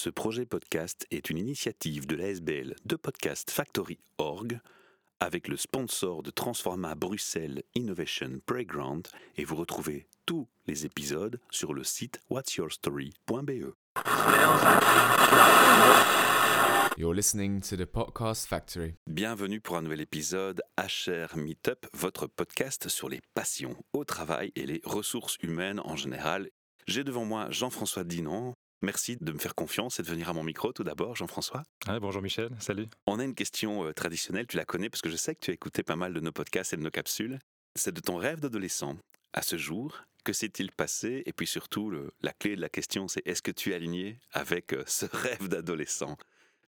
Ce projet podcast est une initiative de l'ASBL de Podcast Factory Org avec le sponsor de Transforma Bruxelles Innovation Playground et vous retrouvez tous les épisodes sur le site whatsyourstory.be. You're listening to the Podcast Factory. Bienvenue pour un nouvel épisode HR Meetup, votre podcast sur les passions au travail et les ressources humaines en général. J'ai devant moi Jean-François Dinan. Merci de me faire confiance et de venir à mon micro tout d'abord, Jean-François. Ah, bonjour Michel, salut. On a une question euh, traditionnelle, tu la connais parce que je sais que tu as écouté pas mal de nos podcasts et de nos capsules. C'est de ton rêve d'adolescent. À ce jour, que s'est-il passé? Et puis surtout, le- la clé de la question, c'est est-ce que tu es aligné avec euh, ce rêve d'adolescent?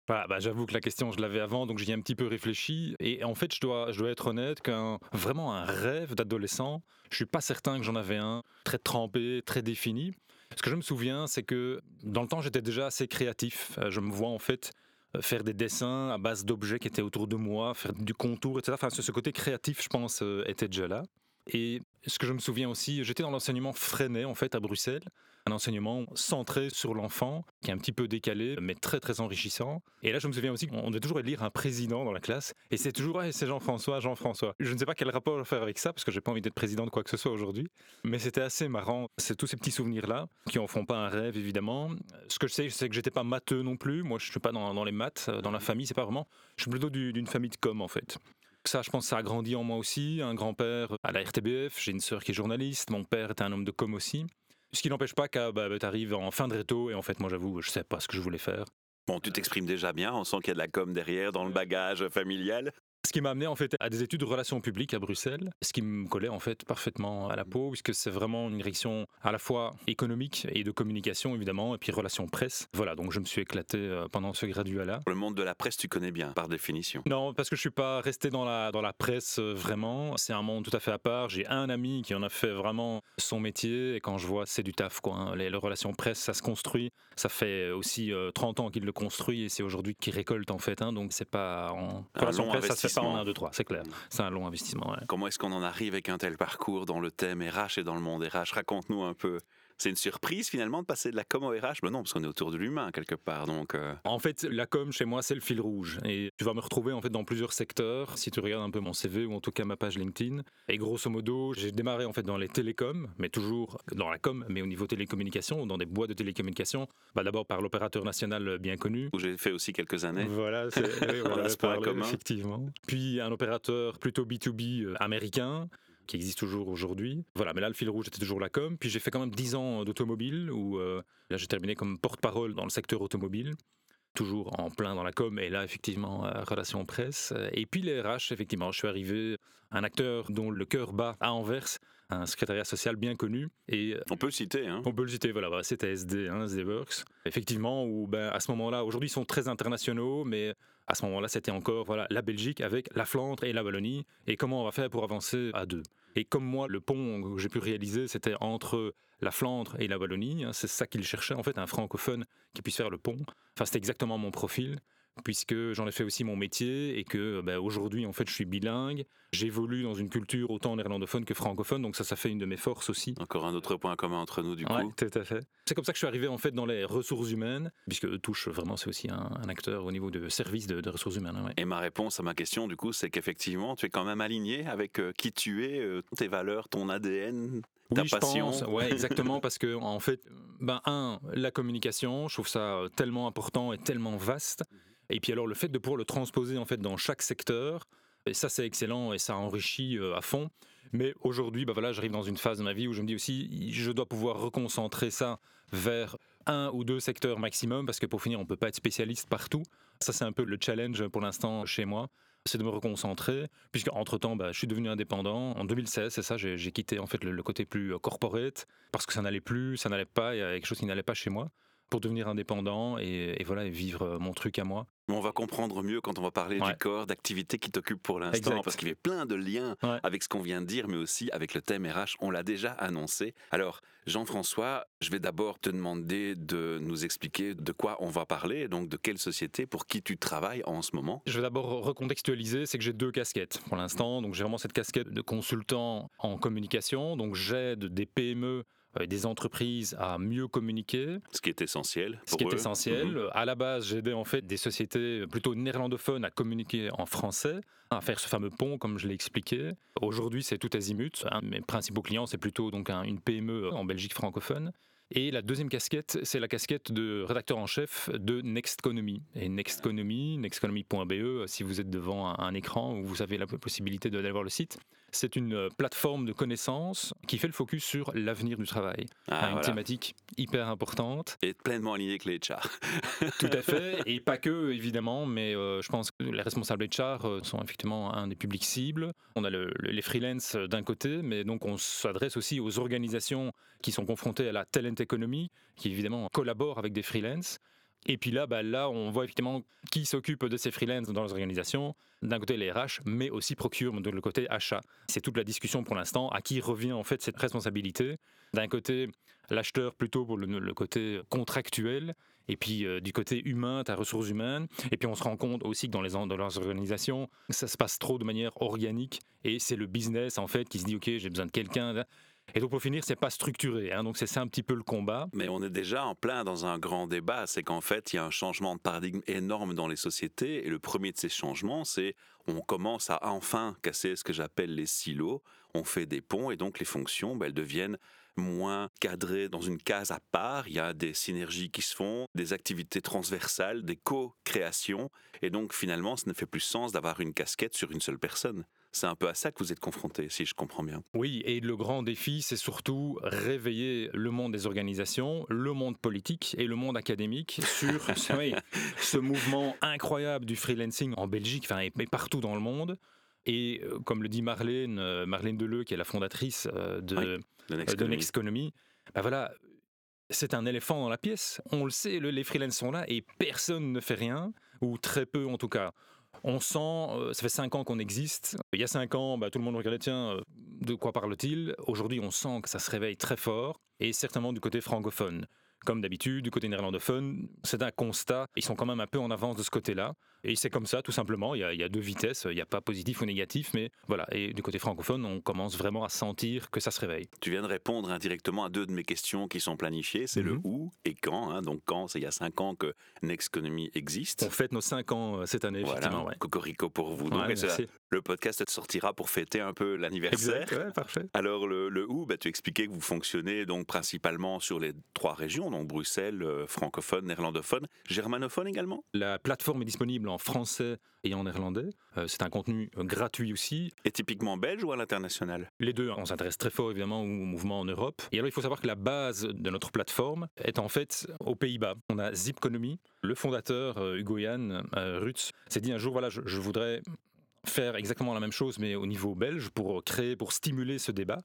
Bah, bah, J'avoue que la question, je l'avais avant, donc j'y ai un petit peu réfléchi. Et en fait, je dois, je dois être honnête qu'un vraiment un rêve d'adolescent, je suis pas certain que j'en avais un très trempé, très défini. Ce que je me souviens, c'est que dans le temps, j'étais déjà assez créatif. Euh, Je me vois en fait euh, faire des dessins à base d'objets qui étaient autour de moi, faire du contour, etc. Enfin, ce côté créatif, je pense, euh, était déjà là. Et ce que je me souviens aussi, j'étais dans l'enseignement freiné en fait à Bruxelles, un enseignement centré sur l'enfant, qui est un petit peu décalé, mais très très enrichissant. Et là, je me souviens aussi qu'on devait toujours lire un président dans la classe, et c'est toujours hey, c'est Jean-François, Jean-François. Je ne sais pas quel rapport faire avec ça, parce que j'ai pas envie d'être président de quoi que ce soit aujourd'hui, mais c'était assez marrant. C'est tous ces petits souvenirs là qui en font pas un rêve évidemment. Ce que je sais, c'est que j'étais pas matheux non plus. Moi, je suis pas dans, les maths, euh, dans la famille, c'est pas vraiment. Je suis plutôt du- d'une famille de com en fait. Ça, je pense, ça a grandi en moi aussi. Un grand-père à la RTBF, j'ai une sœur qui est journaliste, mon père était un homme de com aussi. Ce qui n'empêche pas qu'à bah, bah, t'arrives en fin de réto et en fait, moi, j'avoue, je sais pas ce que je voulais faire. Bon, tu t'exprimes déjà bien, on sent qu'il y a de la com derrière dans le bagage familial. Ce qui m'a amené en fait à des études de relations publiques à Bruxelles, ce qui me collait en fait parfaitement à la peau, puisque c'est vraiment une direction à la fois économique et de communication évidemment, et puis relations presse. Voilà, donc je me suis éclaté euh, pendant ce graduat-là. Le monde de la presse, tu connais bien, par définition. Non, parce que je suis pas resté dans la, dans la presse euh, vraiment. C'est un monde tout à fait à part. J'ai un ami qui en a fait vraiment son métier. Et quand je vois, c'est du taf. Quoi, hein. les, les relations presse, ça se construit. Ça fait aussi euh, 30 ans qu'il le construit et c'est aujourd'hui qu'il récolte en fait. hein. donc c'est pas en Un relations long presse, ça se fait pas en investissement. 1, 2, 3, c'est clair. C'est un long investissement. ouais. Comment est-ce qu'on en arrive avec un tel parcours dans le thème RH et dans le monde? RH Raconte-nous un peu. C'est une surprise finalement de passer de la com au RH Ben non, parce qu'on est autour de l'humain quelque part. Donc, euh, En fait, la com chez moi, c'est le fil rouge. Et tu vas me retrouver en fait dans plusieurs secteurs. Si tu regardes un peu mon CV ou en tout cas ma page LinkedIn. Et grosso modo, j'ai démarré en fait dans les télécoms, mais toujours dans la com, mais au niveau télécommunications, dans des boîtes de télécommunications. Bah, D'abord par l'opérateur national bien connu. où j'ai fait aussi quelques années. Voilà, c'est oui, Voilà, effectivement. Puis un opérateur plutôt B2B euh, américain qui existe toujours aujourd'hui. Voilà, mais là le fil rouge était toujours la com. Puis j'ai fait quand même 10 ans d'automobile où euh, là j'ai terminé comme porte-parole dans le secteur automobile. Toujours en plein dans la com et là effectivement euh, relations presse. Et puis les RH, effectivement, je suis arrivé un acteur dont le cœur bat à Anvers, un secrétariat social bien connu. Et euh, On peut le citer, hein on peut le citer, voilà, c'était SD, hein, SD Works. Effectivement, où ben, à ce moment-là, aujourd'hui ils sont très internationaux, mais à ce moment-là c'était encore voilà, la Belgique avec la Flandre et la Wallonie, et comment on va faire pour avancer à deux? Et comme moi, le pont que j'ai pu réaliser, c'était entre la Flandre et la Wallonie, hein, c'est ça qu'ils cherchaient en fait, un francophone qui puisse faire le pont. Enfin, c'était exactement mon profil puisque j'en ai fait aussi mon métier et que ben, aujourd'hui en fait je suis bilingue, j'évolue dans une culture autant néerlandophone que francophone, donc ça ça fait une de mes forces aussi. Encore un autre point commun entre nous, du Ouais, coup. tout à fait. C'est comme ça que je suis arrivé en fait dans les ressources humaines, puisque eux touchent vraiment, c'est aussi un, un acteur au niveau de service de, de ressources humaines. ouais. Et ma réponse à ma question, du coup, c'est qu'effectivement, tu es quand même aligné avec euh, qui tu es, euh, tes valeurs, ton ADN, ta oui, passion. je pense. Ouais, exactement, parce que en fait, ben un, la communication, je trouve ça tellement important et tellement vaste. Et puis alors le fait de pouvoir le transposer en fait dans chaque secteur, et ça c'est excellent et ça enrichit euh, à fond. Mais aujourd'hui, ben voilà, j'arrive dans une phase de ma vie où je me dis aussi, je dois pouvoir reconcentrer ça vers un ou deux secteurs maximum, parce que pour finir, on peut pas être spécialiste partout. Ça c'est un peu le challenge pour l'instant chez moi c'est de me reconcentrer, puisque entre temps, je suis devenu indépendant en 2016. C'est ça, j'ai quitté en fait le, côté plus euh, corporate parce que ça n'allait plus, ça n'allait pas, il y avait quelque chose qui n'allait pas chez moi, pour devenir indépendant et, et voilà et vivre euh, mon truc à moi. On va comprendre mieux quand on va parler Ouais. du corps, d'activité qui t'occupe pour l'instant, parce qu'il y a plein de liens Ouais. avec ce qu'on vient de dire, mais aussi avec le thème RH. On l'a déjà annoncé. Alors, Jean-François, je vais d'abord te demander de nous expliquer de quoi on va parler, donc de quelle société, pour qui tu travailles en ce moment. Je vais d'abord recontextualiser, c'est que j'ai deux casquettes pour l'instant. Donc j'ai vraiment cette casquette de consultant en communication. Donc j'aide des PME des entreprises à mieux communiquer. Ce qui est essentiel. Ce qui est essentiel. Mhm. À la base, j'aidais en fait des sociétés plutôt néerlandophones à communiquer en français, à faire ce fameux pont, comme je l'ai expliqué. Aujourd'hui, c'est tout azimut. Un mes principaux clients, c'est plutôt donc une PME en Belgique francophone. Et la deuxième casquette, c'est la casquette de rédacteur en chef de Nextconomy. Et Nextconomy, nextconomy.be, si vous êtes devant un, écran où vous avez la possibilité d'aller voir le site, c'est une euh, plateforme de connaissances qui fait le focus sur l'avenir du travail. Ah, une thématique hyper importante. Et pleinement alignée avec les HR. Tout à fait. Et pas que, évidemment, mais euh, je pense que les responsables HR euh, sont effectivement un des publics cibles. On a les freelances d'un côté, mais donc on s'adresse aussi aux organisations qui sont confrontées à la talent economy, qui évidemment collaborent avec des freelances. Et puis là, bah, là, on voit effectivement qui s'occupe de ces freelances dans les organisations. D'un côté les RH, mais aussi procure de le côté achat. C'est toute la discussion pour l'instant. À qui revient en fait cette responsabilité D'un côté, l'acheteur plutôt pour le, côté contractuel, et puis euh, du côté humain, ta ressources humaines. Et puis on se rend compte aussi que dans les dans leurs organisations, ça se passe trop de manière organique, et c'est le business en fait qui se dit ok, j'ai besoin de quelqu'un. Et donc pour finir, c'est pas structuré. Hein, donc c'est ça un petit peu le combat. Mais on est déjà en plein dans un grand débat. C'est qu'en fait, il y a un changement de paradigme énorme dans les sociétés. Et le premier de ces changements, c'est on commence à enfin casser ce que j'appelle les silos. On fait des ponts et donc les fonctions, ben, elles deviennent moins cadrées dans une case à part. Il y a des synergies qui se font, des activités transversales, des co-créations. Et donc finalement, ça ne fait plus sens d'avoir une casquette sur une seule personne. C'est un peu à ça que vous êtes confronté, si je comprends bien. Oui, et le grand défi, c'est surtout réveiller le monde des organisations, le monde politique et le monde académique sur ce mouvement incroyable du freelancing en Belgique, enfin, mais partout dans le monde. Et euh, comme le dit Marlène, euh, Marlène Deleu, qui est la fondatrice euh, de, Next Economy, bah voilà, c'est un éléphant dans la pièce. On le sait, les freelances sont là et personne ne fait rien, ou très peu en tout cas. On sent, euh, ça fait cinq ans qu'on existe. Il y a cinq ans, bah, tout le monde regardait, tiens, euh, de quoi parle-t-il? Aujourd'hui, on sent que ça se réveille très fort, et certainement du côté francophone. Comme d'habitude, du côté néerlandophone, c'est un constat. Ils sont quand même un peu en avance de ce côté-là. Et c'est comme ça, tout simplement. Il y, a, deux vitesses. Il n'y a pas positif ou négatif. Mais voilà. Et du côté francophone, on commence vraiment à sentir que ça se réveille. Tu viens de répondre indirectement à deux de mes questions qui sont planifiées. C'est le mhm. où et quand. Hein. Donc, quand, c'est il y a cinq ans que Nexconomy existe. On fête nos cinq ans euh, cette année, effectivement. Cocorico pour vous. Donc, le podcast sortira pour fêter un peu l'anniversaire. parfait. Alors, le, le où, bah, tu expliquais que vous fonctionnez donc principalement sur les trois régions donc Bruxelles, euh, francophone, néerlandophone, germanophone également? La plateforme est disponible en français et en néerlandais. Euh, c'est un contenu euh, gratuit aussi. Et typiquement belge ou à l'international? Les deux. On s'intéresse très fort évidemment au mouvement en Europe. Et alors il faut savoir que la base de notre plateforme est en fait aux Pays-Bas. On a Zipconomy. Le fondateur Hugo Jan Rutz s'est dit un jour voilà, je, je voudrais faire exactement la même chose mais au niveau belge pour créer, pour stimuler ce débat.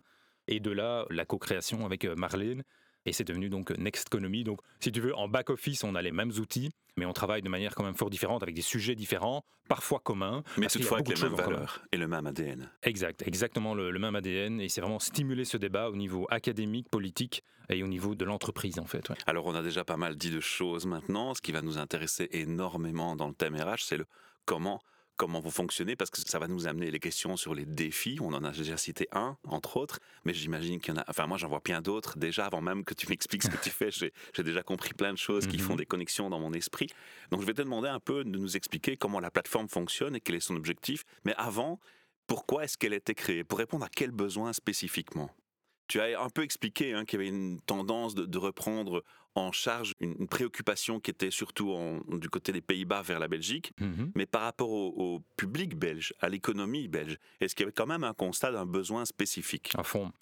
Et de là, la co-création avec Marlène et c'est devenu donc Nextconomy. Donc, si tu veux, en back-office, on a les mêmes outils, mais on travaille de manière quand même fort différente, avec des sujets différents, parfois communs. Mais toutefois avec les mêmes valeurs et le même ADN. Exact, exactement le, même ADN. Et c'est vraiment stimuler ce débat au niveau académique, politique et au niveau de l'entreprise, en fait. Alors, on a déjà pas mal dit de choses maintenant. Ce qui va nous intéresser énormément dans le thème RH, c'est le comment comment vous fonctionnez, parce que ça va nous amener les questions sur les défis. On en a déjà cité un, entre autres, mais j'imagine qu'il y en a. Enfin, moi, j'en vois plein d'autres déjà avant même que tu m'expliques ce que tu fais. J'ai déjà compris plein de choses qui font mhm. des connexions dans mon esprit. Donc, je vais te demander un peu de nous expliquer comment la plateforme fonctionne et quel est son objectif. Mais avant, pourquoi est-ce qu'elle a été créée? Pour répondre à quels besoins spécifiquement? Tu as un peu expliqué hein, qu'il y avait une tendance de, reprendre en charge une, préoccupation qui était surtout du côté des Pays-Bas vers la Belgique, mhm. mais par rapport au, public belge, à l'économie belge, est-ce qu'il y avait quand même un constat d'un besoin spécifique? À fond.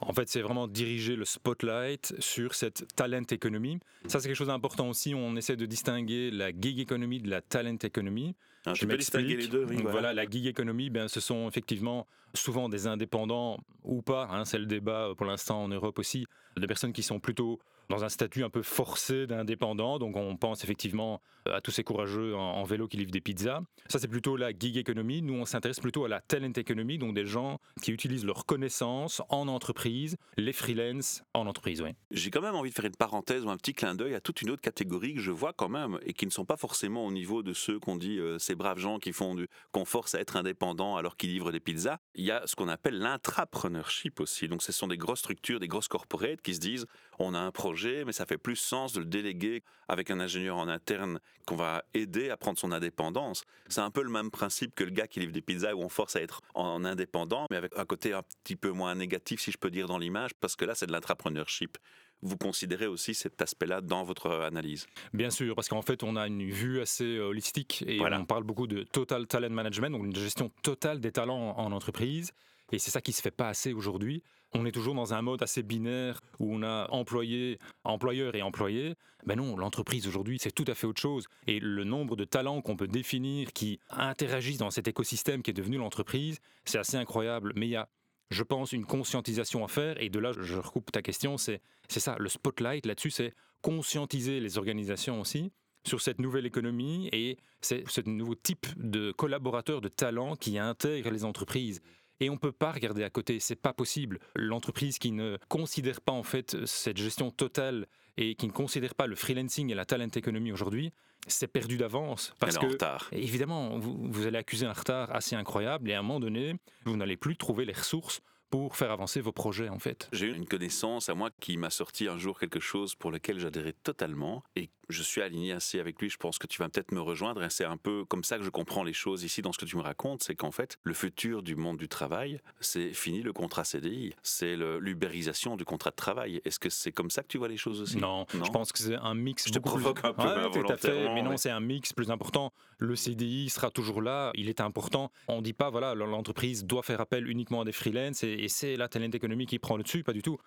En fait, c'est vraiment diriger le spotlight sur cette talent économie. Ça, c'est quelque chose d'important aussi. On essaie de distinguer la gig economy de la talent economy. Ah, je peux distinguer les deux. voilà. la gig economy, ben, ce sont effectivement souvent des indépendants ou pas. Hein, c'est le débat euh, pour l'instant en Europe aussi, de personnes qui sont plutôt dans un statut un peu forcé d'indépendant. Donc on pense effectivement à tous ces courageux en, vélo qui livrent des pizzas. Ça, c'est plutôt la gig economy. Nous, on s'intéresse plutôt à la talent economy, donc des gens qui utilisent leurs connaissances en entreprise, les freelance en entreprise. Oui. J'ai quand même envie de faire une parenthèse ou un petit clin d'œil à toute une autre catégorie que je vois quand même et qui ne sont pas forcément au niveau de ceux qu'on dit euh, ces braves gens qui font qu'on force à être indépendants alors qu'ils livrent des pizzas. Il y a ce qu'on appelle l'intrapreneurship aussi. Donc, ce sont des grosses structures, des grosses corporates qui se disent on a un projet, mais ça fait plus sens de le déléguer avec un ingénieur en interne qu'on va aider à prendre son indépendance. C'est un peu le même principe que le gars qui livre des pizzas où on force à être en indépendant, mais avec un côté un petit peu moins négatif, si je peux dire, dans l'image, parce que là, c'est de l'intrapreneurship vous considérez aussi cet aspect-là dans votre analyse? Bien sûr, parce qu'en fait, on a une vue assez holistique et on parle beaucoup de total talent management, donc une gestion totale des talents en entreprise. Et c'est ça qui se fait pas assez aujourd'hui. On est toujours dans un mode assez binaire où on a employé, employeur et employé. Ben non, l'entreprise aujourd'hui, c'est tout à fait autre chose. Et le nombre de talents qu'on peut définir qui interagissent dans cet écosystème qui est devenu l'entreprise, c'est assez incroyable. Mais il y a, je pense, une conscientisation à faire. Et de là, je recoupe ta question, c'est ça, le spotlight là-dessus, c'est conscientiser les organisations aussi sur cette nouvelle économie et ce nouveau type de collaborateurs, de talents qui intègrent les entreprises. Et on ne peut pas regarder à côté, c'est pas possible. L'entreprise qui ne considère pas en fait cette gestion totale et qui ne considère pas le freelancing et la talent économie aujourd'hui, c'est perdu d'avance. Parce que, retard. évidemment, vous, vous allez accuser un retard assez incroyable et à un moment donné, vous n'allez plus trouver les ressources pour faire avancer vos projets en fait. J'ai eu une connaissance à moi qui m'a sorti un jour quelque chose pour lequel j'adhérais totalement et je suis aligné assez avec lui. Je pense que tu vas peut-être me rejoindre et c'est un peu comme ça que je comprends les choses ici dans ce que tu me racontes. C'est qu'en fait, le futur du monde du travail, c'est fini le contrat CDI. C'est l'ubérisation du contrat de travail. Est-ce que c'est comme ça que tu vois les choses aussi? Non, je pense que c'est un mix. Je te provoque un peu. tout à fait, mais non, c'est un mix plus important. Le CDI sera toujours là. Il est important. On ne dit pas, voilà, l'entreprise doit faire appel uniquement à des freelances et, et c'est la talent économique qui prend le dessus. Pas du tout.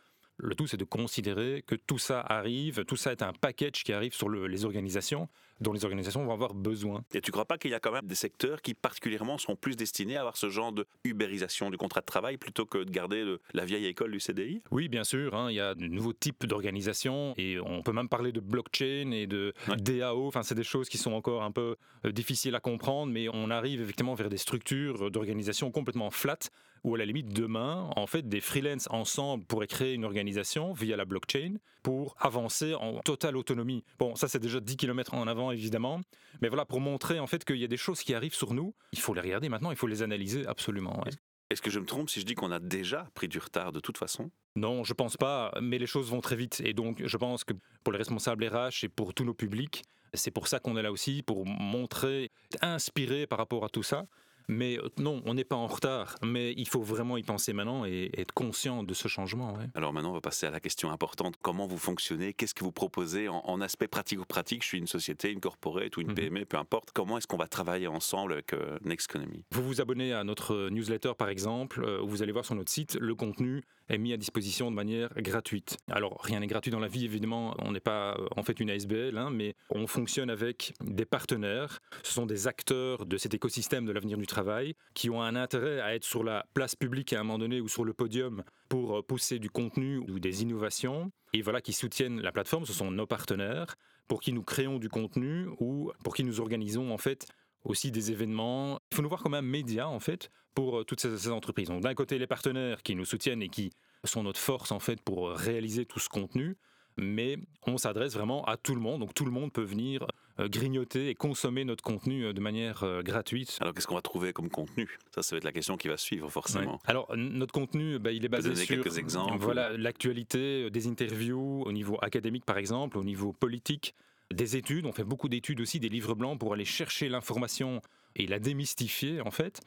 Le tout, c'est de considérer que tout ça arrive, tout ça est un package qui arrive sur les organisations dont les organisations vont avoir besoin. Et tu ne crois pas qu'il y a quand même des secteurs qui particulièrement sont plus destinés à avoir ce genre de ubérisation du contrat de travail plutôt que de garder la vieille école du CDI Oui, bien sûr. Hein, il y a de nouveaux types d'organisations et on peut même parler de blockchain et de DAO. Enfin, c'est des choses qui sont encore un peu euh, difficiles à comprendre, mais on arrive effectivement vers des structures d'organisation complètement flat où à la limite demain, en fait, des freelances ensemble pourraient créer une organisation via la blockchain pour avancer en totale autonomie. Bon, ça c'est déjà 10 km en avant évidemment, mais voilà pour montrer en fait qu'il y a des choses qui arrivent sur nous. Il faut les regarder maintenant, il faut les analyser absolument. Est-ce que je me trompe si je dis qu'on a déjà pris du retard de toute façon? Non, je pense pas, mais les choses vont très vite et donc je pense que pour les responsables RH et pour tous nos publics, c'est pour ça qu'on est là aussi, pour montrer, inspirer par rapport à tout ça. Mais euh, non, on n'est pas en retard, mais il faut vraiment y penser maintenant et être conscient de ce changement. Alors maintenant, on va passer à la question importante. Comment vous fonctionnez? Qu'est-ce que vous proposez en, aspect pratique-pratique Je suis une société, une corporate ou une mhm. PME, peu importe. Comment est-ce qu'on va travailler ensemble avec euh, Nexteconomy Vous vous abonnez à notre newsletter, par exemple, euh, où vous allez voir sur notre site le contenu est mis à disposition de manière gratuite. Alors rien n'est gratuit dans la vie, évidemment, on n'est pas en fait une ASBL, hein, mais on fonctionne avec des partenaires. Ce sont des acteurs de cet écosystème de l'avenir du travail qui ont un intérêt à être sur la place publique à un moment donné ou sur le podium pour euh, pousser du contenu ou des innovations. Et voilà, qui soutiennent la plateforme, ce sont nos partenaires pour qui nous créons du contenu ou pour qui nous organisons en fait aussi des événements. Il faut nous voir comme un média, en fait, pour euh, toutes ces, entreprises. Donc, d'un côté, les partenaires qui nous soutiennent et qui sont notre force, en fait, pour réaliser tout ce contenu. Mais on s'adresse vraiment à tout le monde. Donc, tout le monde peut venir euh, grignoter et consommer notre contenu euh, de manière gratuite. Alors, qu'est-ce qu'on va trouver comme contenu? Ça, ça va être la question qui va suivre, forcément. Alors, notre contenu, bah, il est basé sur quelques exemples. Voilà, l'actualité, des interviews au niveau académique, par exemple, au niveau politique, des études, on fait beaucoup d'études aussi, des livres blancs pour aller chercher l'information et la démystifier en fait.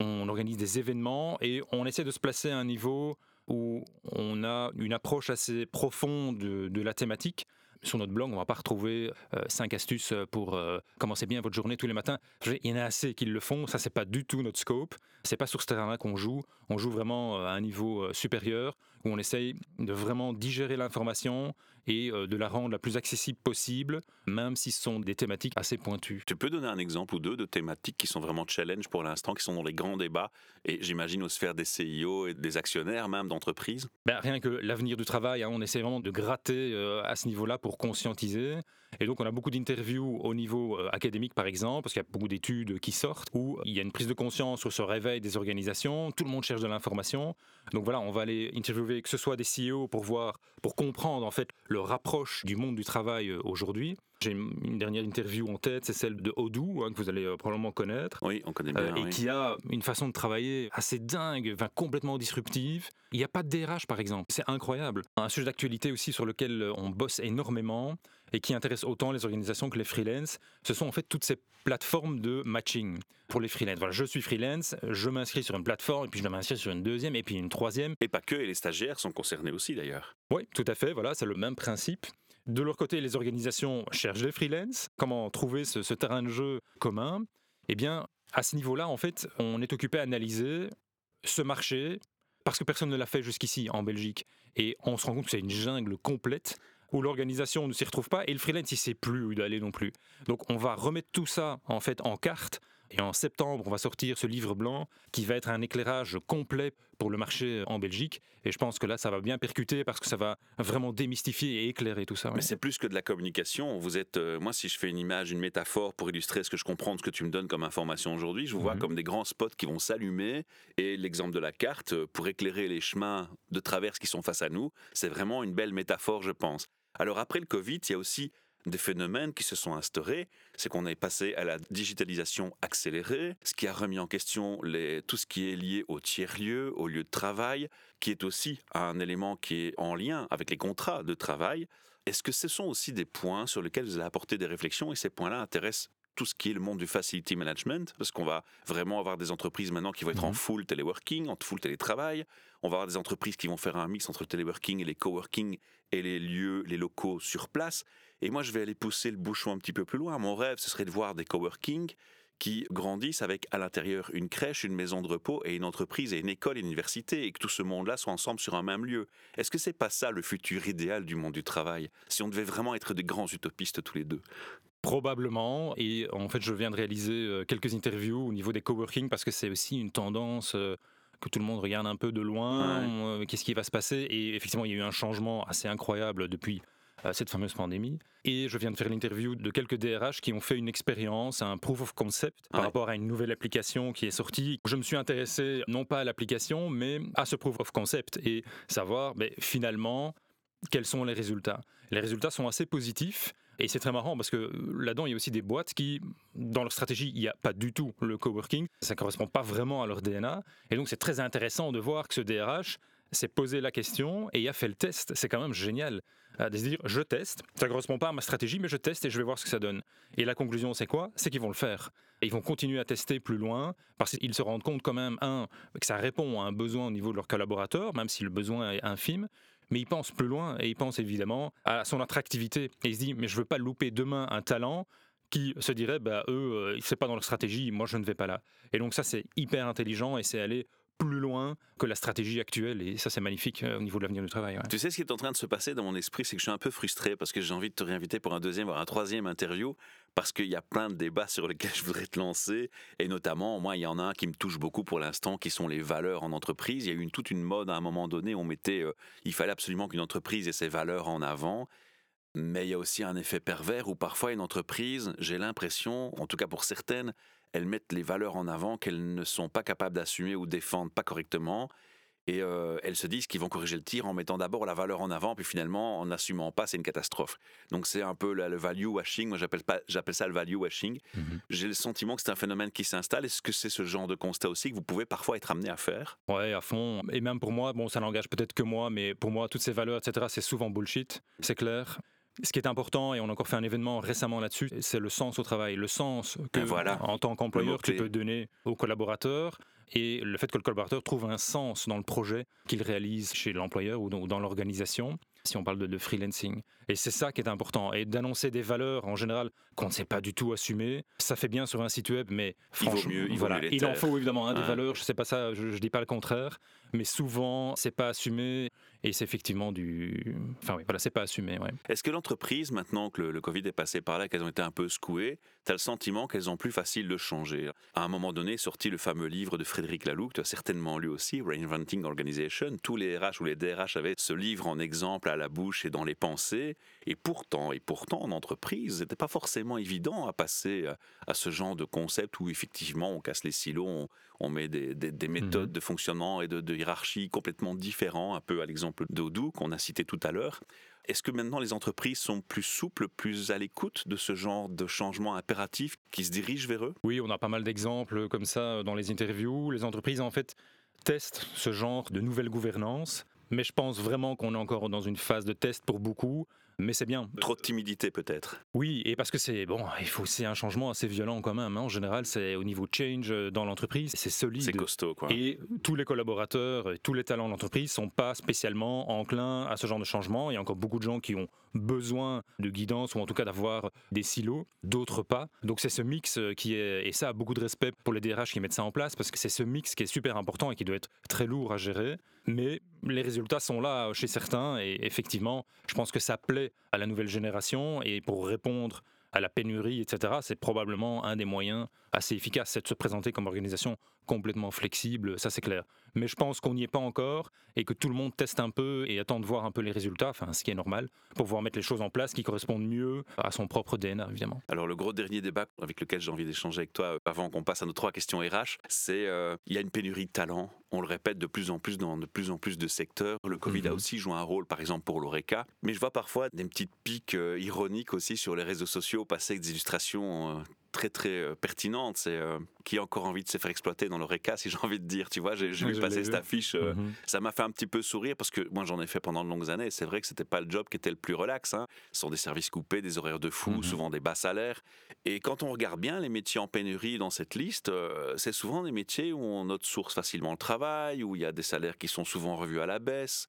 On organise des événements et on essaie de se placer à un niveau où on a une approche assez profonde de, la thématique. Sur notre blog, on ne va pas retrouver 5 euh, astuces pour euh, commencer bien votre journée tous les matins. Il y en a assez qui le font, ça c'est pas du tout notre scope. C'est pas sur ce terrain-là qu'on joue. On joue vraiment euh, à un niveau supérieur où on essaye de vraiment digérer l'information et euh, de la rendre la plus accessible possible, même si ce sont des thématiques assez pointues. Tu peux donner un exemple ou deux de thématiques qui sont vraiment challenge pour l'instant, qui sont dans les grands débats, et j'imagine aux sphères des CIO et des actionnaires même d'entreprises? Ben, Rien que l'avenir du travail, hein, on essaie vraiment de gratter euh, à ce niveau-là pour conscientiser. Et donc on a beaucoup d'interviews au niveau euh, académique par exemple, parce qu'il y a beaucoup d'études qui sortent, où il y a une prise de conscience sur ce réveil des organisations, tout le monde cherche de l'information. Donc voilà, on va aller interviewer que ce soit des CEO pour voir, pour comprendre en fait leur approche du monde du travail euh, aujourd'hui. J'ai une dernière interview en tête, c'est celle de Odoo, hein, que vous allez euh, probablement connaître. Oui, on connaît bien. Euh, et qui a une façon de travailler assez dingue, enfin, complètement disruptive. Il n'y a pas de DRH, par exemple. C'est incroyable. Un sujet d'actualité aussi sur lequel on bosse énormément et qui intéresse autant les organisations que les freelance, ce sont en fait toutes ces plateformes de matching pour les freelance. Voilà, je suis freelance, je m'inscris sur une plateforme, et puis je m'inscris sur une deuxième, et puis une troisième. Et pas que, et les stagiaires sont concernés aussi d'ailleurs. Oui, tout à fait, voilà, c'est le même principe. De leur côté, les organisations cherchent des freelance. Comment trouver ce, terrain de jeu commun? Eh bien, à ce niveau-là, en fait, on est occupé à analyser ce marché parce que personne ne l'a fait jusqu'ici en Belgique. Et on se rend compte que c'est une jungle complète où l'organisation ne s'y retrouve pas et le freelance il sait plus où il aller non plus. Donc on va remettre tout ça en fait en carte et en septembre, on va sortir ce livre blanc qui va être un éclairage complet pour le marché en Belgique. Et je pense que là, ça va bien percuter parce que ça va vraiment démystifier et éclairer tout ça. Mais c'est plus que de la communication. Vous êtes, euh, moi, si je fais une image, une métaphore pour illustrer ce que je comprends de ce que tu me donnes comme information aujourd'hui, je vous vois mhm. comme des grands spots qui vont s'allumer. Et l'exemple de la carte, euh, pour éclairer les chemins de traverse qui sont face à nous, c'est vraiment une belle métaphore, je pense. Alors après le Covid, il y a aussi des phénomènes qui se sont instaurés, c'est qu'on est passé à la digitalisation accélérée, ce qui a remis en question tout ce qui est lié au tiers-lieu, au lieu de travail, qui est aussi un élément qui est en lien avec les contrats de travail. Est-ce que ce sont aussi des points sur lesquels vous allez apporter des réflexions et ces points-là intéressent tout ce qui est le monde du facility management, parce qu'on va vraiment avoir des entreprises maintenant qui vont être en mhm. full téléworking, en full télétravail. On va avoir des entreprises qui vont faire un mix entre le téléworking et les coworking et les lieux, les locaux sur place. Et moi, je vais aller pousser le bouchon un petit peu plus loin. Mon rêve, ce serait de voir des coworking qui grandissent avec à l'intérieur une crèche, une maison de repos et une entreprise et une école et une université et que tout ce monde-là soit ensemble sur un même lieu. Est-ce que c'est pas ça le futur idéal du monde du travail Si on devait vraiment être des grands utopistes tous les deux? Probablement. Et en fait, je viens de réaliser euh, quelques interviews au niveau des coworking parce que c'est aussi une tendance euh, que tout le monde regarde un peu de loin. Euh, qu'est-ce qui va se passer Et effectivement, il y a eu un changement assez incroyable depuis cette fameuse pandémie. Et je viens de faire l'interview de quelques DRH qui ont fait une expérience, un proof of concept par rapport à une nouvelle application qui est sortie. Je me suis intéressé non pas à l'application, mais à ce proof of concept et savoir mais, finalement quels sont les résultats. Les résultats sont assez positifs. Et c'est très marrant parce que euh, là-dedans, il y a aussi des boîtes qui, dans leur stratégie, il n'y a pas du tout le coworking. Ça ne correspond pas vraiment à leur DNA. Et donc, c'est très intéressant de voir que ce DRH s'est posé la question et a fait le test. C'est quand même génial euh, de se dire je teste, ça ne correspond pas à ma stratégie, mais je teste et je vais voir ce que ça donne. Et la conclusion, c'est quoi? C'est qu'ils vont le faire. Et ils vont continuer à tester plus loin parce qu'ils se rendent compte quand même, un, que ça répond à un besoin au niveau de leurs collaborateurs, même si le besoin est infime mais il pense plus loin et il pense évidemment à son attractivité. Et il se dit, mais je veux pas louper demain un talent qui se dirait, bah, eux, euh, c'est pas dans leur stratégie, moi je ne vais pas là. Et donc ça, c'est hyper intelligent et c'est aller plus loin que la stratégie actuelle. Et ça, c'est magnifique euh, au niveau de l'avenir du travail. Tu sais, ce qui est en train de se passer dans mon esprit, c'est que je suis un peu frustré parce que j'ai envie de te réinviter pour un deuxième, voire un troisième interview, parce qu'il y a plein de débats sur lesquels je voudrais te lancer. Et notamment, moi, il y en a un qui me touche beaucoup pour l'instant, qui sont les valeurs en entreprise. Il y a eu une, toute une mode à un moment donné, on mettait, euh, il fallait absolument qu'une entreprise ait ses valeurs en avant. Mais il y a aussi un effet pervers où parfois une entreprise, j'ai l'impression, en tout cas pour certaines, elles mettent les valeurs en avant qu'elles ne sont pas capables d'assumer ou défendre pas correctement. Et euh, elles se disent qu'ils vont corriger le tir en mettant d'abord la valeur en avant, puis finalement en n'assumant pas, c'est une catastrophe. Donc c'est un peu le value washing, moi j'appelle, ça le value washing. Mhm. J'ai le sentiment que c'est un phénomène qui s'installe. Est-ce que c'est ce genre de constat aussi que vous pouvez parfois être amené à faire? Ouais, à fond. Et même pour moi, bon, ça n'engage peut-être que moi, mais pour moi, toutes ces valeurs, etc., c'est souvent bullshit, c'est clair. Ce qui est important, et on a encore fait un événement récemment là-dessus, c'est le sens au travail, le sens que, voilà, en tant qu'employeur, tu peux donner aux collaborateurs et le fait que le collaborateur trouve un sens dans le projet qu'il réalise chez l'employeur ou dans, l'organisation, si on parle de, freelancing. Et c'est ça qui est important. Et d'annoncer des valeurs en général qu'on ne sait pas du tout assumer, ça fait bien sur un site web, mais franchement, il, il, en faut évidemment un des valeurs, je ne sais pas ça, je ne dis pas le contraire, mais souvent c'est pas assumé et c'est effectivement du. Enfin oui, voilà, c'est pas assumé. Est-ce que l'entreprise, maintenant que le, Covid est passé par là, qu'elles ont été un peu secouées, tu as le sentiment qu'elles ont plus facile de changer? À un moment donné, sorti le fameux livre de Frédéric Laloux, que tu as certainement lu aussi, Reinventing Organization. Tous les RH ou les DRH avaient ce livre en exemple à la bouche et dans les pensées. Et pourtant, et pourtant, en entreprise, c'était pas forcément évident à passer à, ce genre de concept où effectivement on casse les silos, on, on met des, des, des méthodes mmh. de fonctionnement et de, de hiérarchie complètement différents, un peu à l'exemple d'Odoo qu'on a cité tout à l'heure. Est-ce que maintenant les entreprises sont plus souples, plus à l'écoute de ce genre de changement impératif qui se dirige vers eux? Oui, on a pas mal d'exemples comme ça dans les interviews. Les entreprises en fait testent ce genre de nouvelle gouvernance, mais je pense vraiment qu'on est encore dans une phase de test pour beaucoup mais c'est bien. Trop de timidité peut-être. Oui, et parce que c'est bon, il faut c'est un changement assez violent quand même. Hein. En général, c'est au niveau change euh, dans l'entreprise, c'est solide. C'est costaud quoi. Et tous les collaborateurs, tous les talents de l'entreprise sont pas spécialement enclins à ce genre de changement. Il y a encore beaucoup de gens qui ont besoin de guidance ou en tout cas d'avoir des silos, d'autres pas. Donc c'est ce mix euh, qui est et ça a beaucoup de respect pour les DRH qui mettent ça en place parce que c'est ce mix qui est super important et qui doit être très lourd à gérer. Mais les résultats sont là chez certains et effectivement, je pense que ça plaît à la nouvelle génération et pour répondre à la pénurie, etc., c'est probablement un des moyens assez efficaces, c'est de se présenter comme organisation complètement flexible, ça c'est clair. Mais je pense qu'on n'y est pas encore et que tout le monde teste un peu et attend de voir un peu les résultats, enfin ce qui est normal, pour pouvoir mettre les choses en place qui correspondent mieux à son propre DNA évidemment. Alors le gros dernier débat avec lequel j'ai envie d'échanger avec toi euh, avant qu'on passe à nos trois questions RH, c'est euh, il y a une pénurie de talent, on le répète de plus en plus dans de plus en plus de secteurs. Le Covid a mhm. aussi joué un rôle par exemple pour l'ORECA, mais je vois parfois des petites piques euh, ironiques aussi sur les réseaux sociaux passer avec des illustrations très très euh, pertinente. C'est euh, qui a encore envie de se faire exploiter dans l'ORECA, si j'ai envie de dire. Tu vois, j'ai vu passer cette affiche. Euh, mhm. Ça m'a fait un petit peu sourire parce que moi j'en ai fait pendant de longues années. C'est vrai que c'était pas le job qui était le plus relax. Hein. Ce sont des services coupés, des horaires de fou, mhm. souvent des bas salaires. Et quand on regarde bien les métiers en pénurie dans cette liste, c'est souvent des métiers où on note source facilement le travail, où il y a des salaires qui sont souvent revus à la baisse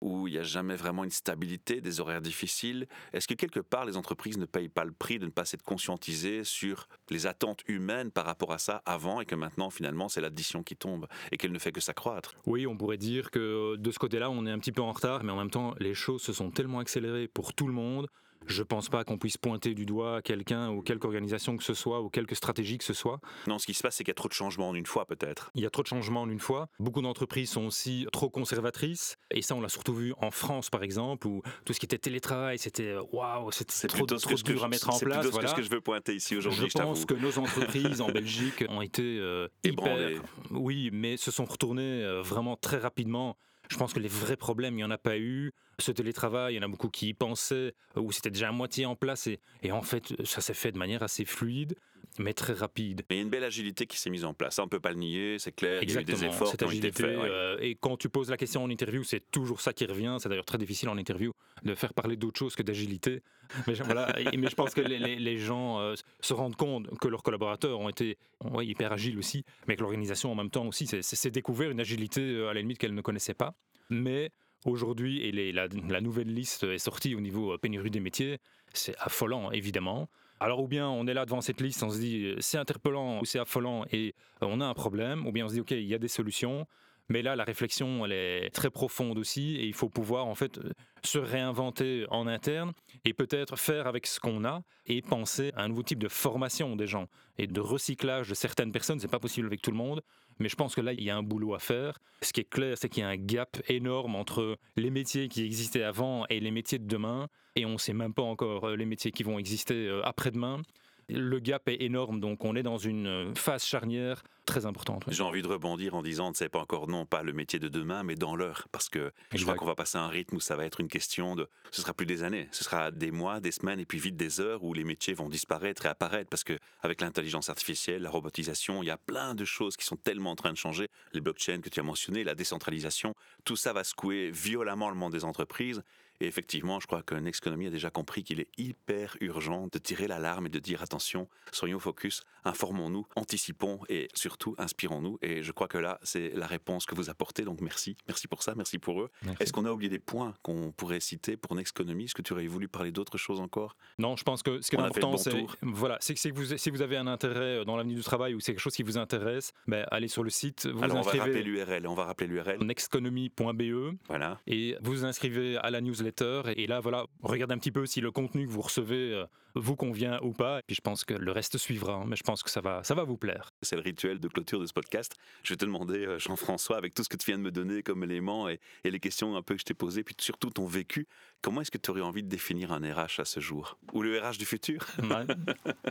où il n'y a jamais vraiment une stabilité, des horaires difficiles. Est-ce que quelque part les entreprises ne payent pas le prix de ne pas s'être conscientisées sur les attentes humaines par rapport à ça avant et que maintenant finalement c'est l'addition qui tombe et qu'elle ne fait que s'accroître? Oui, on pourrait dire que de ce côté-là on est un petit peu en retard, mais en même temps les choses se sont tellement accélérées pour tout le monde je pense pas qu'on puisse pointer du doigt quelqu'un ou quelque organisation que ce soit ou quelque stratégie que ce soit. Non, ce qui se passe, c'est qu'il y a trop de changements en une fois, peut-être. Il y a trop de changements en une fois. Beaucoup d'entreprises sont aussi trop conservatrices. Et ça, on l'a surtout vu en France, par exemple, où tout ce qui était télétravail, c'était waouh, c'était trop, trop dur à mettre en place. C'est voilà. ce que je veux pointer ici aujourd'hui. Je, pense que nos entreprises en Belgique ont été euh, hyper, oui, mais se sont retournées euh, vraiment très rapidement je pense que les vrais problèmes, il n'y en a pas eu. Ce télétravail, il y en a beaucoup qui y pensaient, ou c'était déjà à moitié en place, et, et en fait, ça s'est fait de manière assez fluide mais très rapide. Mais il y a une belle agilité qui s'est mise en place. Ça, on peut pas le nier, c'est clair. Il y a eu des efforts qui ont été faits. Euh, et quand tu poses la question en interview, c'est toujours ça qui revient. C'est d'ailleurs très difficile en interview de faire parler d'autre chose que d'agilité. Mais, voilà, mais je pense que les, les, gens euh, se rendent compte que leurs collaborateurs ont été hyper agiles aussi, mais que l'organisation en même temps aussi, c'est découvert une agilité euh, à la limite qu'elle ne connaissait pas. Mais aujourd'hui, et la, la, nouvelle liste est sortie au niveau pénurie des métiers, c'est affolant évidemment. Alors ou bien on est là devant cette liste, on se dit c'est interpellant ou c'est affolant et on a un problème, ou bien on se dit ok il y a des solutions. Mais là, la réflexion, elle est très profonde aussi, et il faut pouvoir en fait se réinventer en interne et peut-être faire avec ce qu'on a et penser à un nouveau type de formation des gens et de recyclage de certaines personnes. C'est pas possible avec tout le monde, mais je pense que là, il y a un boulot à faire. Ce qui est clair, c'est qu'il y a un gap énorme entre les métiers qui existaient avant et les métiers de demain, et on ne sait même pas encore euh, les métiers qui vont exister euh, après-demain le gap est énorme, donc on est dans une phase charnière très importante. J'ai envie de rebondir en disant, ne sais pas encore non pas le métier de demain, mais dans l'heure, parce que je crois qu'on va passer à un rythme où ça va être une question de, ce sera plus des années, ce sera des mois, des semaines, et puis vite des heures où les métiers vont disparaître et apparaître, parce que avec l'intelligence artificielle, la robotisation, il y a plein de choses qui sont tellement en train de changer, les blockchains que tu as mentionné, la décentralisation, tout ça va secouer violemment le monde des entreprises, Et effectivement, je crois que Nexconomy a déjà compris qu'il est hyper urgent de tirer l'alarme et de dire attention, soyons focus, informons-nous, anticipons et surtout inspirons-nous. Et je crois que là, c'est la réponse que vous apportez. Donc merci, merci pour ça, merci pour eux. Est-ce qu'on a oublié des points qu'on pourrait citer pour Nexconomy Est-ce que tu aurais voulu parler d'autres choses encore? Non, je pense que ce qui est On important, bon c'est voilà, c'est que, vous, si vous avez un intérêt dans l'avenir du travail ou c'est quelque chose qui vous intéresse, ben, allez sur le site, vous Alors on va rappeler inscrivez l'URL. On va rappeler l'URL. nexconomy.be Voilà. et vous vous inscrivez à la newsletter et, et là voilà regardez un petit peu si le contenu que vous recevez euh, vous convient ou pas. Et puis je pense que le reste suivra hein, mais je pense que ça va ça va vous plaire. C'est le rituel de clôture de ce podcast. Je vais te demander, euh, Jean-François, avec tout ce que tu viens de me donner comme élément et, et les questions un peu que je t'ai posées, puis surtout ton vécu, comment est-ce que tu aurais envie de définir un RH à ce jour? Ou le RH du futur? Ouais.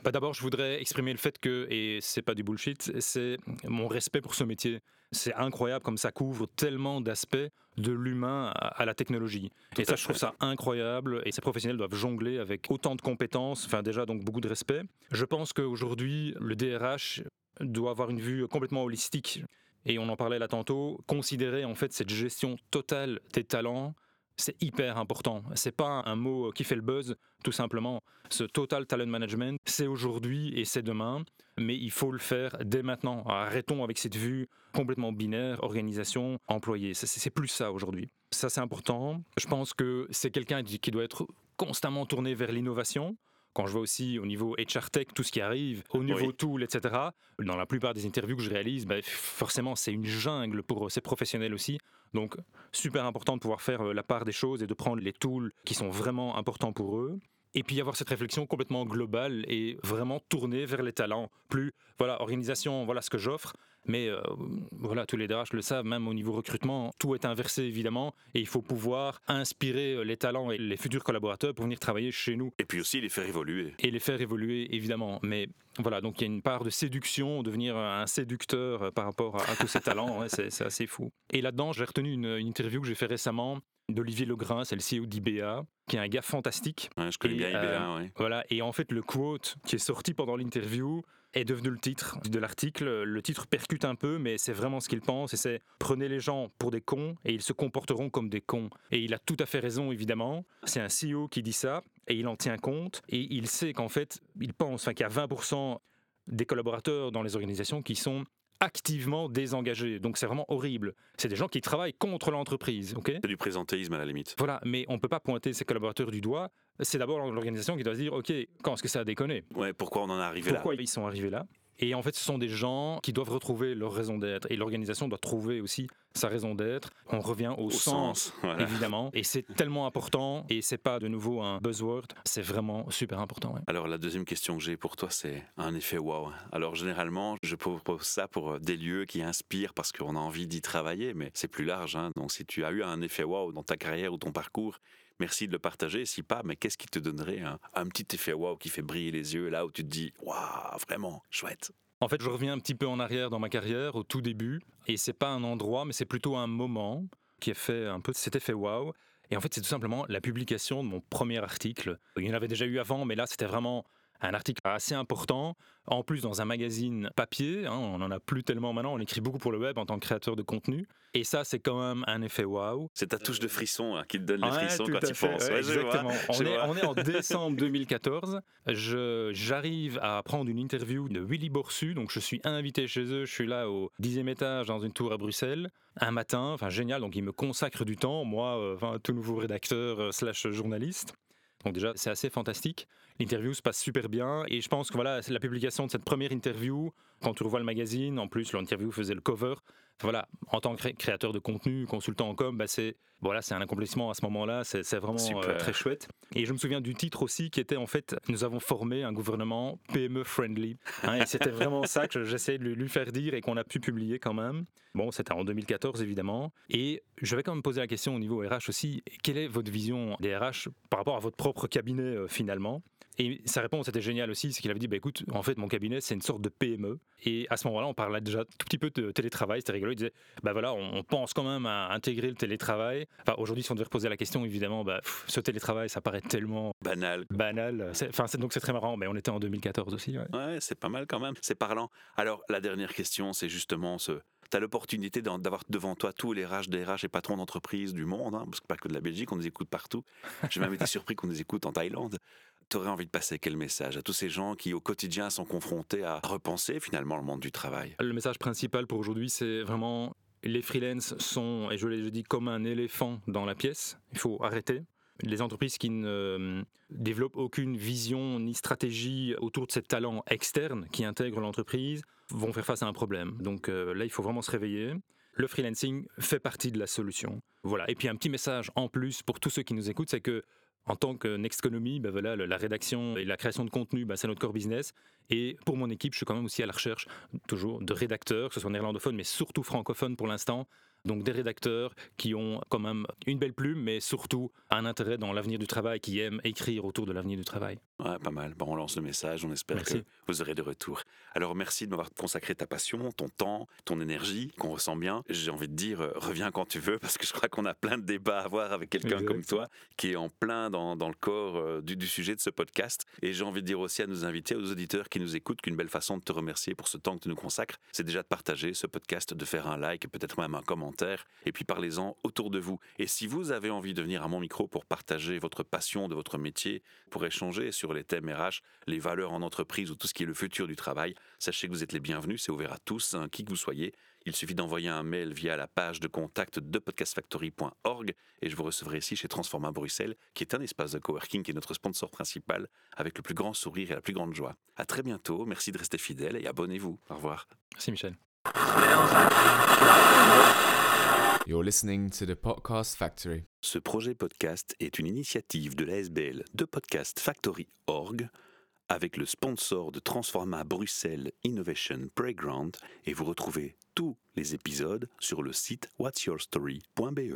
Bah, d'abord je voudrais exprimer le fait que et c'est pas du bullshit c'est mon respect pour ce métier. C'est incroyable comme ça couvre tellement d'aspects de l'humain à, à la technologie. Tout et ça je trouve ça incroyable et ces professionnels doivent jongler avec autant de compétences enfin déjà donc beaucoup de respect. Je pense qu'aujourd'hui le DRH doit avoir une vue complètement holistique et on en parlait là tantôt considérer en fait cette gestion totale des talents c'est hyper important. C'est pas un mot qui fait le buzz, tout simplement. Ce total talent management, c'est aujourd'hui et c'est demain, mais il faut le faire dès maintenant. Arrêtons avec cette vue complètement binaire, organisation, employé. C'est- plus ça aujourd'hui. Ça, c'est important. Je pense que c'est quelqu'un qui doit être constamment tourné vers l'innovation. Quand je vois aussi au niveau HR Tech, tout ce qui arrive, au niveau Oui. tool, etc., dans la plupart des interviews que je réalise, ben, forcément, c'est une jungle pour ces professionnels aussi. Donc, super important de pouvoir faire euh, la part des choses et de prendre les tools qui sont vraiment importants pour eux. Et puis avoir cette réflexion complètement globale et vraiment tournée vers les talents. Plus, voilà, organisation, voilà ce que j'offre. Mais euh, voilà, tous les DRH le savent, même au niveau recrutement, tout est inversé évidemment. Et il faut pouvoir inspirer euh, les talents et les futurs collaborateurs pour venir travailler chez nous Et puis aussi les faire évoluer. et les faire évoluer évidemment. Mais voilà, donc il y a une part de séduction, devenir un séducteur euh, par rapport à, à tous ces talents, ouais, c'est assez fou. Et là-dedans, j'ai retenu une, une interview que j'ai fait récemment d'Olivier Legrain, c'est le CEO d'IBA, qui est un gars fantastique. Ouais, je connais Et, bien IBA, ouais. Voilà, et en fait, le quote qui est sorti pendant l'interview est devenu le titre de l'article. Le titre percute un peu, mais c'est vraiment ce qu'il pense. Et c'est prenez les gens pour des cons et ils se comporteront comme des cons. Et il a tout à fait raison, évidemment. C'est un CEO qui dit ça et il en tient compte. Et il sait qu'en fait, il pense qu'il y a 20% des collaborateurs dans les organisations qui sont activement désengagés. Donc c'est vraiment horrible. C'est des gens qui travaillent contre l'entreprise. ok? C'est du présentéisme à la limite. voilà, mais on ne peut pas pointer ses collaborateurs du doigt. C'est d'abord l'organisation qui doit se dire, OK, quand est-ce que ça a déconné? Ouais, pourquoi on en est arrivé là? Pourquoi ils sont arrivés là? Et en fait, ce sont des gens qui doivent retrouver leur raison d'être. Et l'organisation doit trouver aussi sa raison d'être. On revient au, Au sens, sens, voilà. évidemment. Et c'est tellement important. Et c'est pas de nouveau un buzzword. C'est vraiment super important. ouais. Alors la deuxième question que j'ai pour toi, c'est un effet wow. Alors généralement, je propose ça pour euh, des lieux qui inspirent parce qu'on a envie d'y travailler, mais c'est plus large. hein. Donc si tu as eu un effet wow dans ta carrière ou ton parcours, merci de le partager. Si pas, mais qu'est-ce qui te donnerait un, petit effet wow qui fait briller les yeux là où tu te dis waouh, vraiment chouette. En fait, je reviens un petit peu en arrière dans ma carrière, au tout début, et c'est pas un endroit, mais c'est plutôt un moment qui a fait un peu cet effet waouh. Et en fait, c'est tout simplement la publication de mon premier article. Il y en avait déjà eu avant, mais là, c'était vraiment un article assez important. En plus, dans un magazine papier, hein, on n'en a plus tellement maintenant, on écrit beaucoup pour le web en tant que créateur de contenu. Et ça, c'est quand même un effet waouh. C'est ta touche de frisson hein, qui te donne les Ouais, frissons quand tu penses. ouais, vois, exactement. on, est, vois. on est en décembre 2014. Je- J'arrive à prendre une interview de Willy Borsu. Donc, je suis invité chez eux. Je suis là au dixième étage dans une tour à Bruxelles. Un matin, enfin génial. Donc, ils me consacrent du temps. Moi, euh, tout nouveau rédacteur euh, slash journaliste. Donc déjà, c'est assez fantastique. L'interview se passe super bien et je pense que voilà, la publication de cette première interview, quand tu revois le magazine, en plus l'interview faisait le cover. Voilà, en tant que cré- créateur de contenu, consultant en com, bah c'est voilà, c'est un accomplissement à ce moment-là, c'est vraiment euh, très chouette. Et je me souviens du titre aussi qui était en fait, nous avons formé un gouvernement PME friendly. Hein, et c'était vraiment ça que j'essayais de lui- lui faire dire et qu'on a pu publier quand même. Bon, c'était en 2014 évidemment. Et je vais quand même poser la question au niveau RH aussi, quelle est votre vision des RH par rapport à votre propre cabinet euh, finalement? Et sa réponse était géniale aussi, c'est qu'il avait dit bah, écoute, en fait, mon cabinet, c'est une sorte de PME. Et à ce moment-là, on parlait déjà tout petit peu de télétravail, c'était rigolo. Il disait bah voilà, on, on pense quand même à intégrer le télétravail. Enfin, aujourd'hui, si on devait reposer la question, évidemment, bah, pff, ce télétravail, ça paraît tellement Banal. banal. C'est- Enfin, donc c'est très marrant, mais on était en 2014 aussi. ouais. Ouais, c'est pas mal quand même. C'est parlant. Alors, la dernière question, c'est justement ce, tu as l'opportunité d'avoir devant toi tous les RH, DRH et patrons d'entreprise du monde, hein, parce que pas que de la Belgique, on nous écoute partout. J'ai même été surpris qu'on nous écoute en Thaïlande. Tu aurais envie de passer quel message à tous ces gens qui, au quotidien, sont confrontés à repenser finalement le monde du travail? Le message principal pour aujourd'hui, c'est vraiment les freelances sont, et je l'ai dit, comme un éléphant dans la pièce. Il faut arrêter. Les entreprises qui ne euh, développent aucune vision ni stratégie autour de ces talents externes qui intègrent l'entreprise vont faire face à un problème. Donc euh, là, il faut vraiment se réveiller. Le freelancing fait partie de la solution. Voilà. Et puis un petit message en plus pour tous ceux qui nous écoutent, c'est que en tant que Nexteconomy, ben voilà, la rédaction et la création de contenu, ben c'est notre core business. Et pour mon équipe, je suis quand même aussi à la recherche toujours de rédacteurs, que ce soit néerlandophones, mais surtout francophones pour l'instant. Donc des rédacteurs qui ont quand même une belle plume, mais surtout un intérêt dans l'avenir du travail, qui aiment écrire autour de l'avenir du travail. Ouais, pas mal. Bon, on lance le message, on espère Merci. que vous aurez de retour. Alors merci de m'avoir consacré ta passion, ton temps, ton énergie, qu'on ressent bien. J'ai envie de dire, euh, reviens quand tu veux, parce que je crois qu'on a plein de débats à avoir avec quelqu'un comme toi, qui est en plein dans, dans le corps euh, du, du sujet de ce podcast. Et j'ai envie de dire aussi à nos invités, aux auditeurs qui nous écoutent, qu'une belle façon de te remercier pour ce temps que tu nous consacres, c'est déjà de partager ce podcast, de faire un like, peut-être même un commentaire, et puis parlez-en autour de vous. Et si vous avez envie de venir à mon micro pour partager votre passion de votre métier, pour échanger sur les thèmes RH, les valeurs en entreprise ou tout ce qui est le futur du travail, sachez que vous êtes les bienvenus, c'est ouvert à tous, hein, qui que vous soyez. Il suffit d'envoyer un mail via la page de contact de podcastfactory.org et je vous recevrai ici chez Transforma Bruxelles, qui est un espace de coworking qui est notre sponsor principal, avec le plus grand sourire et la plus grande joie. À très bientôt, merci de rester fidèle et abonnez-vous. Au revoir. Merci Michel. You're listening to the Podcast Factory. Ce projet podcast est une initiative de l'ASBL de Podcast Factory avec le sponsor de Transforma Bruxelles Innovation Playground et vous retrouvez tous les épisodes sur le site whatsyourstory.be.